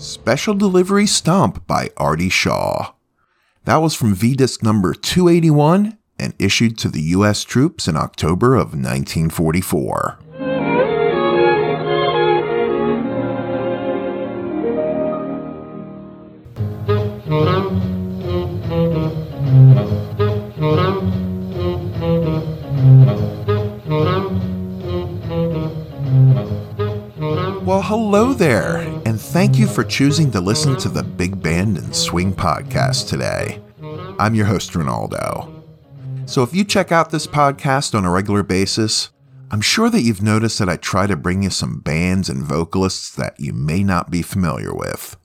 Special Delivery Stomp by Artie Shaw. That was from V Disc number 281 and issued to the U.S. troops in October of 1944. Well, hello there, thank you for choosing to listen to the Big Band and Swing podcast today. I'm your host, Ronnaldo. So, if you check out this podcast on a regular basis, I'm sure that you've noticed that I try to bring you some bands and vocalists that you may not be familiar with.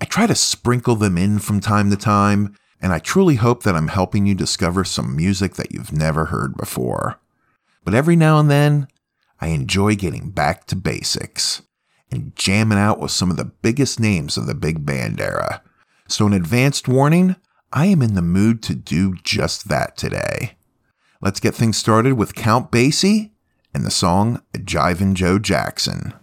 I try to sprinkle them in from time to time, and I truly hope that I'm helping you discover some music that you've never heard before. But every now and then, I enjoy getting back to basics and jamming out with some of the biggest names of the big band era. So, an advanced warning I am in the mood to do just that today. Let's get things started with Count Basie and the song Jivin' Joe Jackson.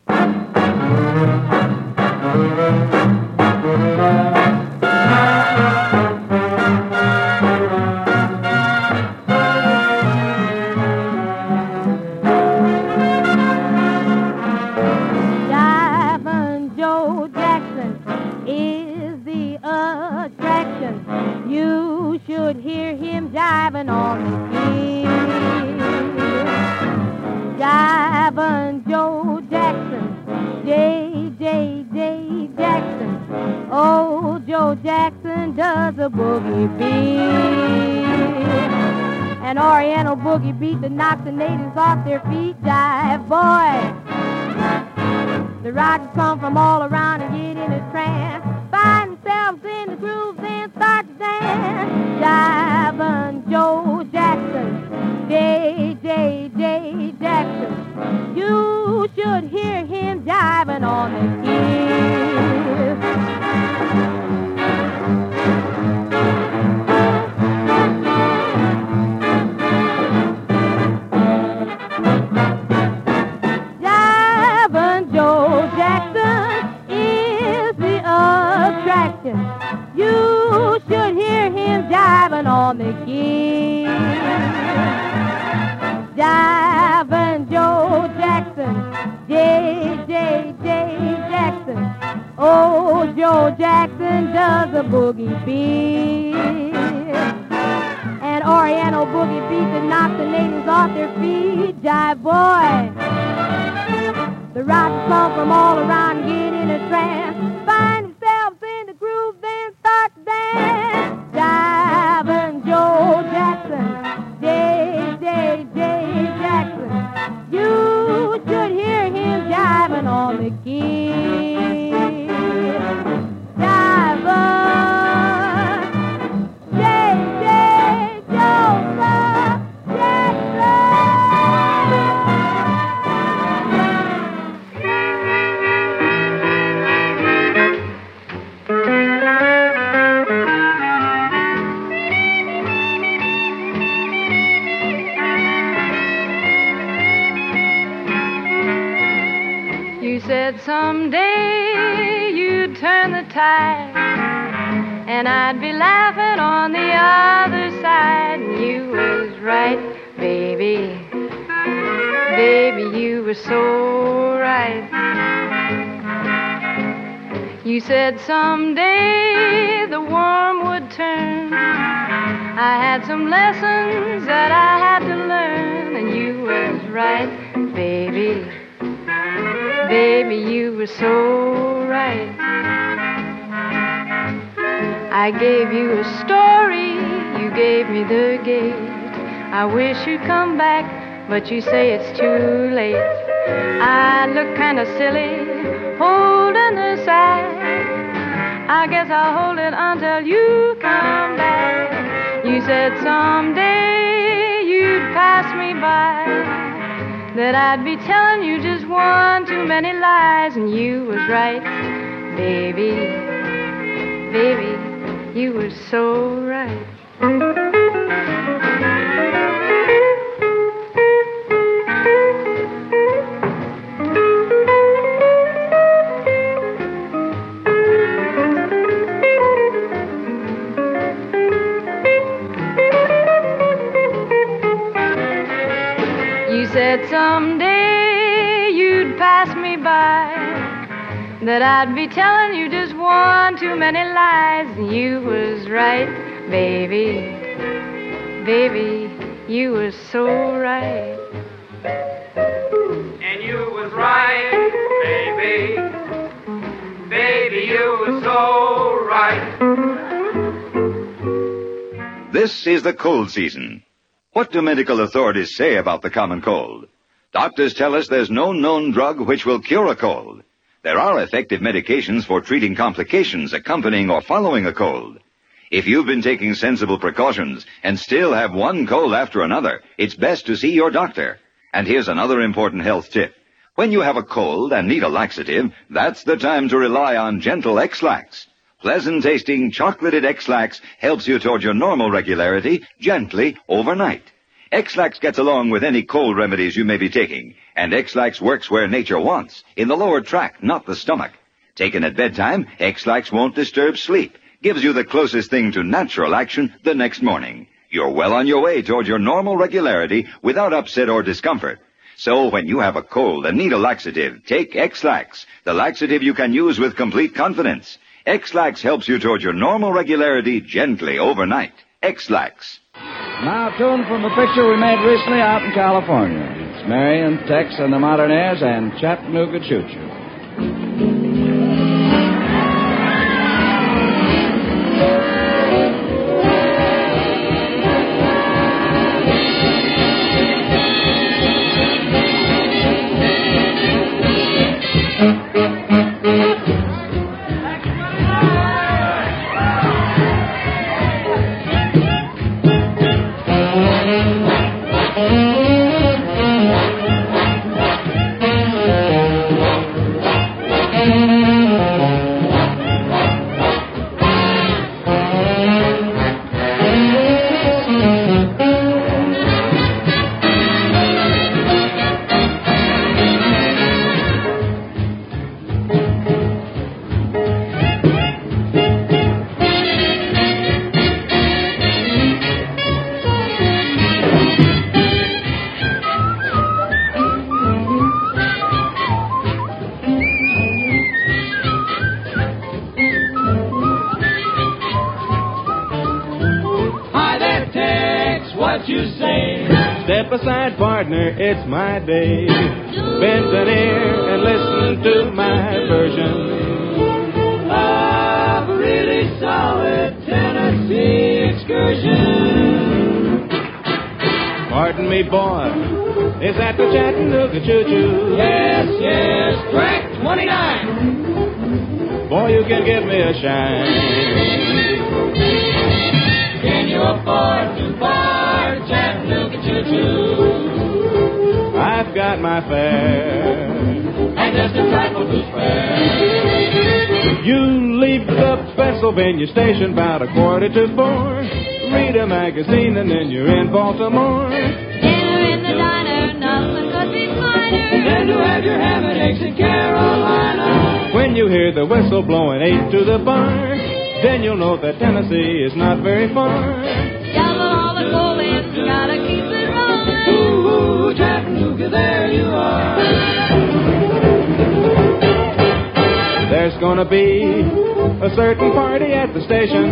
On the Joe Jackson, J J J Jackson. Oh, Joe Jackson does a boogie beat. An oriental boogie beat that knocks the natives off their feet. Jive, boy. The riders come from all around and get in a trance. Find themselves in the grooves and start to dance. Jivin' Joe J J J Jackson. You should hear him jiving on the key. Oh, Joe Jackson does a boogie beat. An Oriental boogie beat that knocks the natives off their feet. Jive boy. The riders come from all around and said someday you'd turn the tide, and I'd be laughing on the other side. And you was right, baby. Baby, you were so right. You said someday the worm would turn. I had some lessons that I had to learn, and you was right, baby. Baby, you were so right. I gave you a story, you gave me the gate. I wish you'd come back, but you say it's too late. I look kind of silly holding the sack. I guess I'll hold it until you come back. You said someday you'd pass me by that I'd be telling you just one too many lies, and you was right, baby, baby, you were so right. That I'd be telling you just one too many lies, and you was right, baby, baby, you was so right. And you was right, baby. Baby, you was so right. This is the cold season. What do medical authorities say about the common cold? Doctors tell us there's no known drug which will cure a cold. There are effective medications for treating complications accompanying or following a cold. If you've been taking sensible precautions and still have one cold after another, it's best to see your doctor. And here's another important health tip. When you have a cold and need a laxative, that's the time to rely on gentle X-Lax. Pleasant tasting chocolated X-Lax helps you toward your normal regularity gently overnight. X-Lax gets along with any cold remedies you may be taking, and X-Lax works where nature wants, in the lower tract, not the stomach. Taken at bedtime, X-Lax won't disturb sleep, gives you the closest thing to natural action the next morning. You're well on your way toward your normal regularity without upset or discomfort. So when you have a cold and need a laxative, take X-Lax, the laxative you can use with complete confidence. X-Lax helps you toward your normal regularity gently overnight. X-Lax. Now, tune from a picture we made recently out in California. Marion, Tex, and the Modernaires and Chattanooga Choo Choo. Day. Bend an ear and listen to my version. Of really solid Tennessee excursion. Pardon me, boy, is that the Chattanooga choo-choo? Yes, yes, track 29. Boy, you can give me a shine. My fare. And just a trifle to spare. You leave the Pennsylvania station about a quarter to four. Read a magazine and then you're in Baltimore. Dinner in the diner, nothing could be finer. Then to have your ham and eggs in Carolina. When you hear the whistle blowing eight to the bar, then you'll know that Tennessee is not very far. Chattanooga, there you are. There's gonna be a certain party at the station.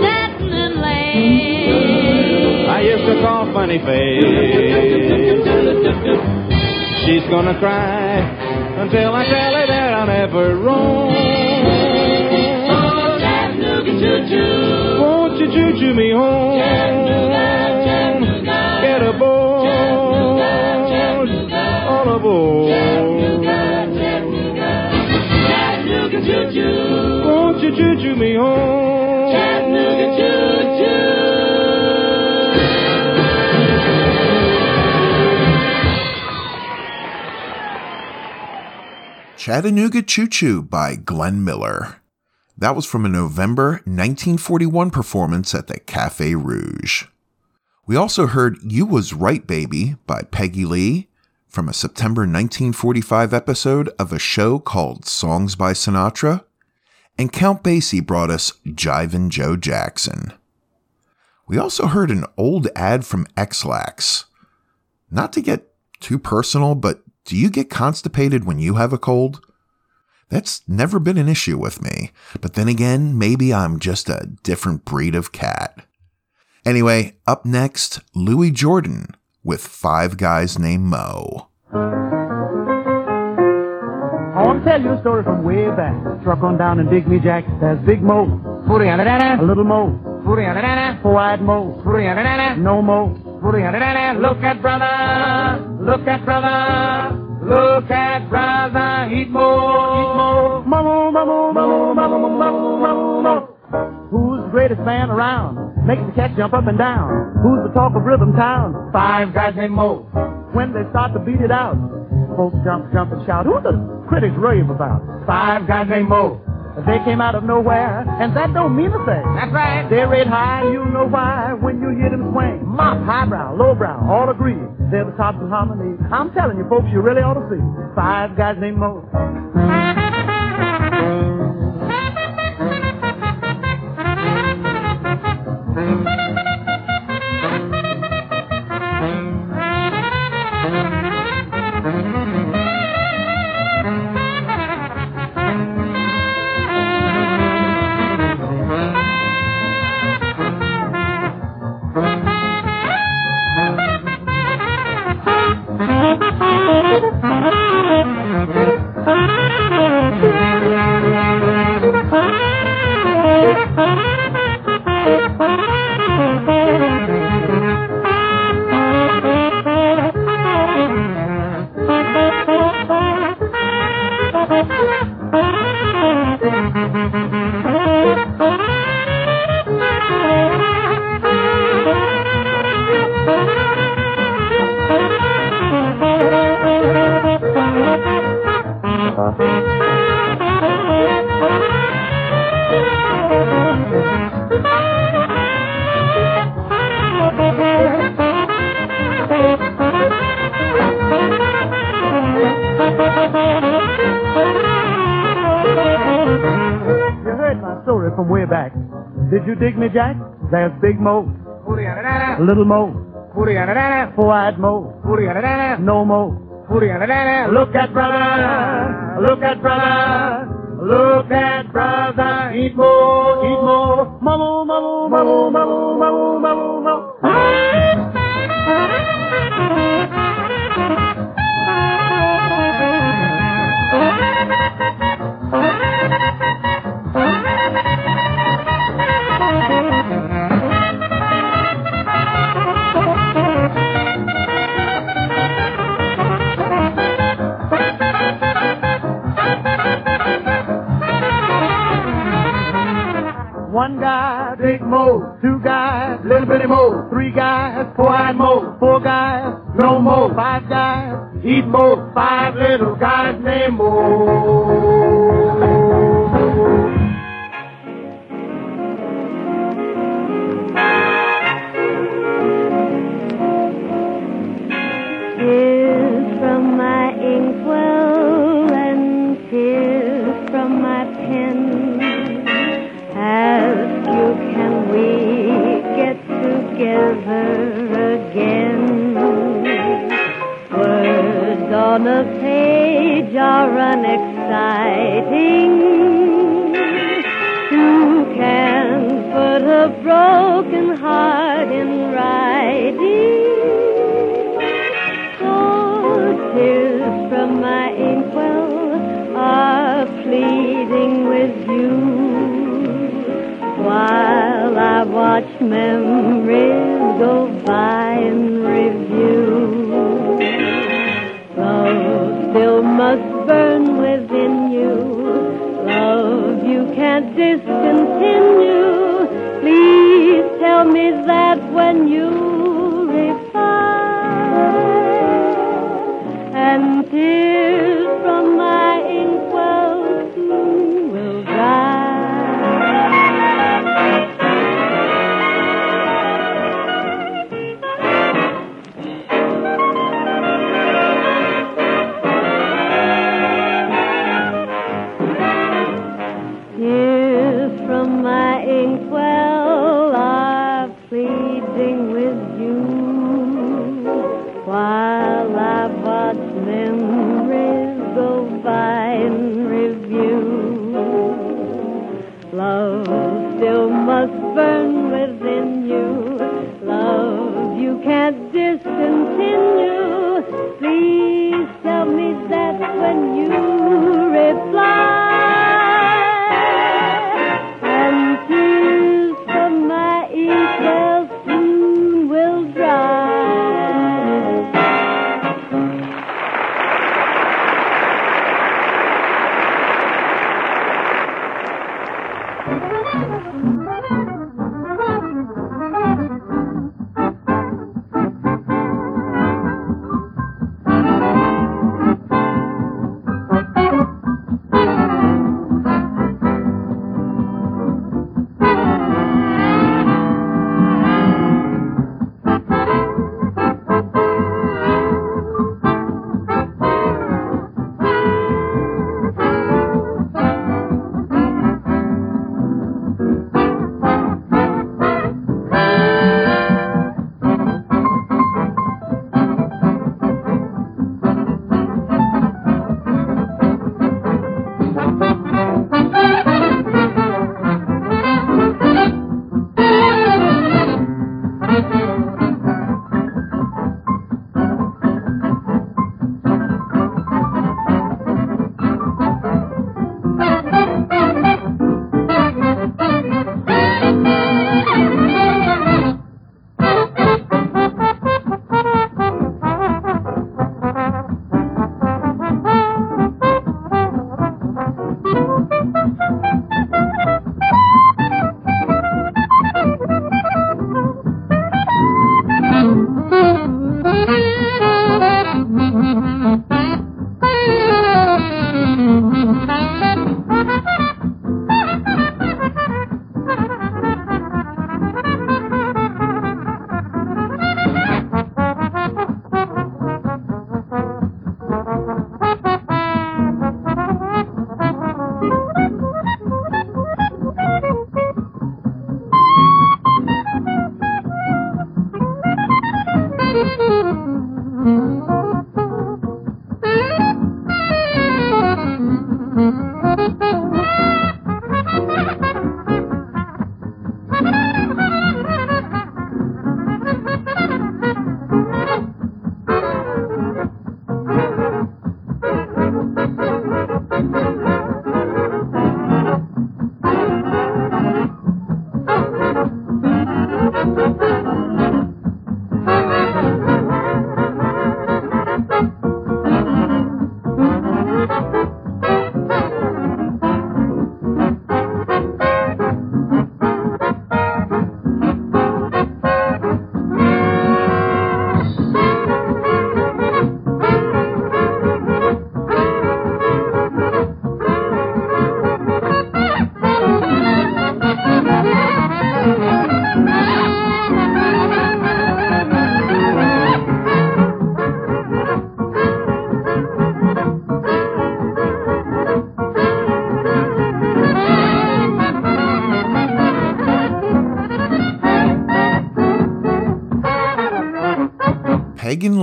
Satin and lace. I used to call Funny Face. She's gonna cry until I tell her that I'll never roam. Oh, Chattanooga choo-choo. Won't you choo-choo me home? Chattanooga, Chattanooga. All aboard. Chattanooga choo-choo. Won't you choo-choo me home? Chattanooga choo-choo. Chattanooga Choo Choo by Glenn Miller. That was from a November 1941 performance at the Cafe Rouge. We also heard You Was Right Baby by Peggy Lee from a September 1945 episode of a show called Songs by Sinatra, and Count Basie brought us Jivin' Joe Jackson. We also heard an old ad from X-Lax. Not to get too personal, but do you get constipated when you have a cold? That's never been an issue with me, but then again, maybe I'm just a different breed of cat. Anyway, up next, Louis Jordan with Five Guys Named Mo. I want to tell you a story from way back. Truck on down and dig me, Jack. There's Big Mo, a little Mo, four-eyed Mo, no Mo. Look at brother, look at brother, look at brother, eat more, eat more. Mo, mo, mo, mo, mo, mo, mo, mo, mo. Who's the greatest man around? Makes the cat jump up and down. Who's the talk of rhythm town? Five guys named Mo. When they start to beat it out, folks jump, jump and shout. Who the critics rave about? Five guys named Mo. They came out of nowhere, and that don't mean a thing. That's right. They're rate high, you know why, when you hear them swing. Mop, highbrow, lowbrow, all agree. They're the tops of harmony. I'm telling you, folks, you really ought to see. Five guys named Mo. Thank you. Did you dig me, Jack? There's Big Mo, Little Mo, Four-Eyed Mo, No Mo. Look at brother, look at brother, look at brother, eat more, eat more, mo, mo, mo, mo, mo, mo, mo, mo. One together again? Words on a page are unexciting. Who can put a broken heart in writing? So tears from my inkwell are pleading with you while I watch memories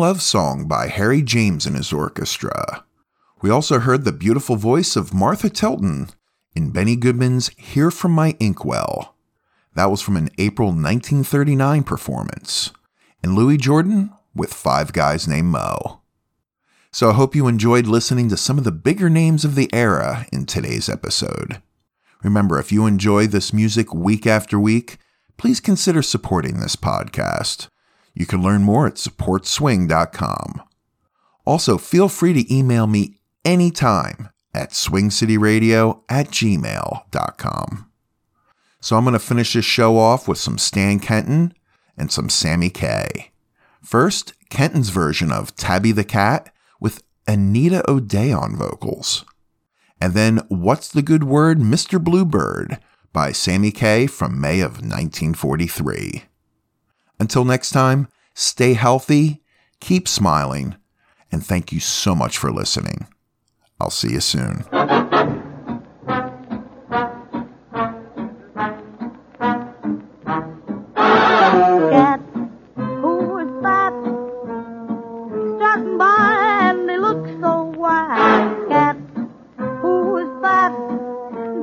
Love Song by Harry James and his orchestra. We also heard the beautiful voice of Martha Tilton in Benny Goodman's Tears from My Inkwell. That was from an April 1939 performance. And Louis Jordan with Five Guys Named Mo. So I hope you enjoyed listening to some of the bigger names of the era in today's episode. Remember, if you enjoy this music week after week, please consider supporting this podcast. You can learn more at supportswing.com. Also, feel free to email me anytime at swingcityradio at gmail.com. So I'm going to finish this show off with some Stan Kenton and some Sammy Kaye. First, Kenton's version of Tabby the Cat with Anita O'Day on vocals. And then What's the Good Word, Mr. Bluebird by Sammy Kaye from May of 1943. Until next time, stay healthy, keep smiling, and thank you so much for listening. I'll see you soon.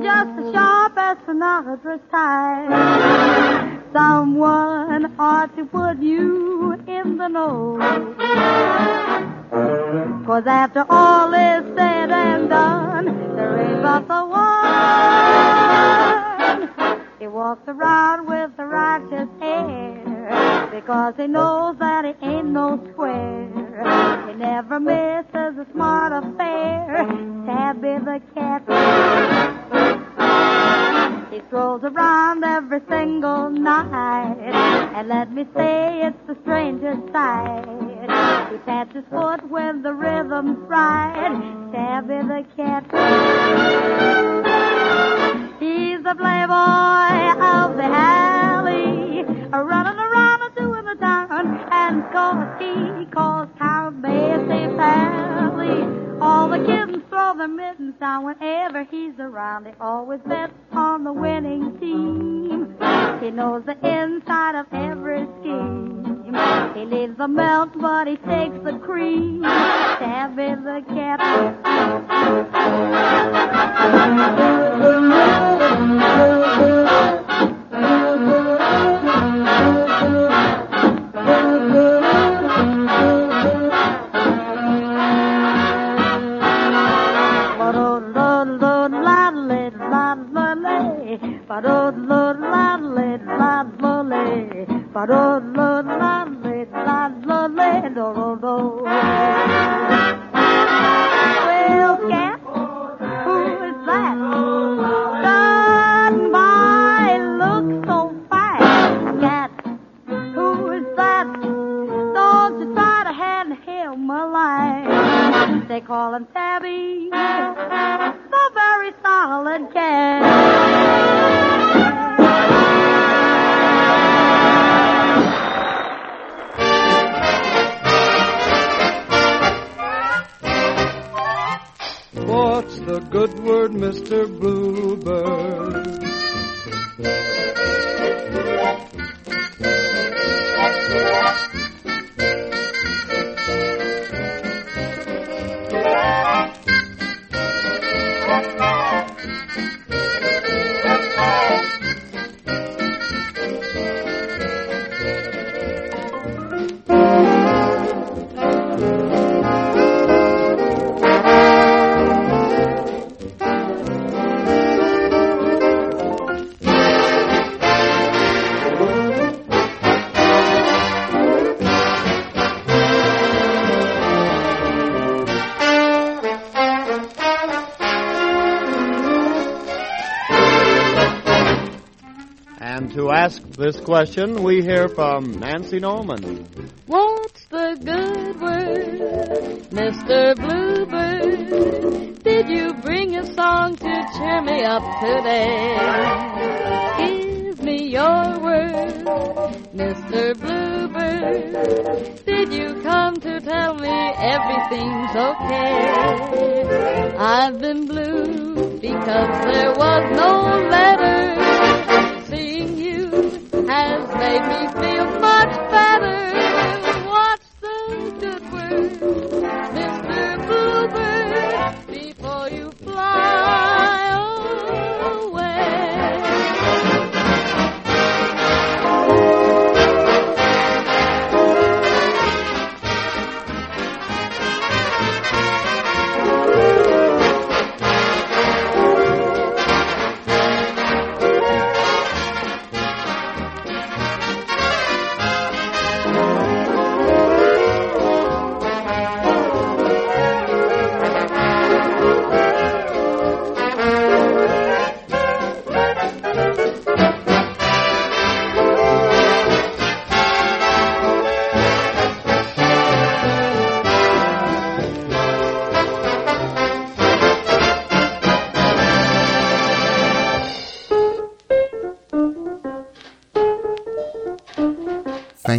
Just as sharp as Sinatra's tie. Someone ought to put you in the know. Cause after all is said and done, there ain't but the one. He walks around with a righteous air because he knows that he ain't no square. He never misses a smart affair. Tabby the cat. He strolls around every single night, and let me say it's the strangest sight. He taps his foot when the rhythm's right. Tabby the cat. He's the playboy of the alley, running around and doing the town, and cause he calls town Macy Pally. The mittens down whenever he's around. They always bet on the winning team. He knows the inside of every scheme. He leaves the milk, but he takes the cream. Tabby the Well, They call him Tabby, the very solid cat. What's the good word, Mr. Bluebird? Ask this question, we hear from Nancy Norman. What's the good word, Mr. Bluebird? Did you bring a song to cheer me up today? Give me your word, Mr. Bluebird. Did you come to tell me everything's okay? I've been blue because there was no letter. Made me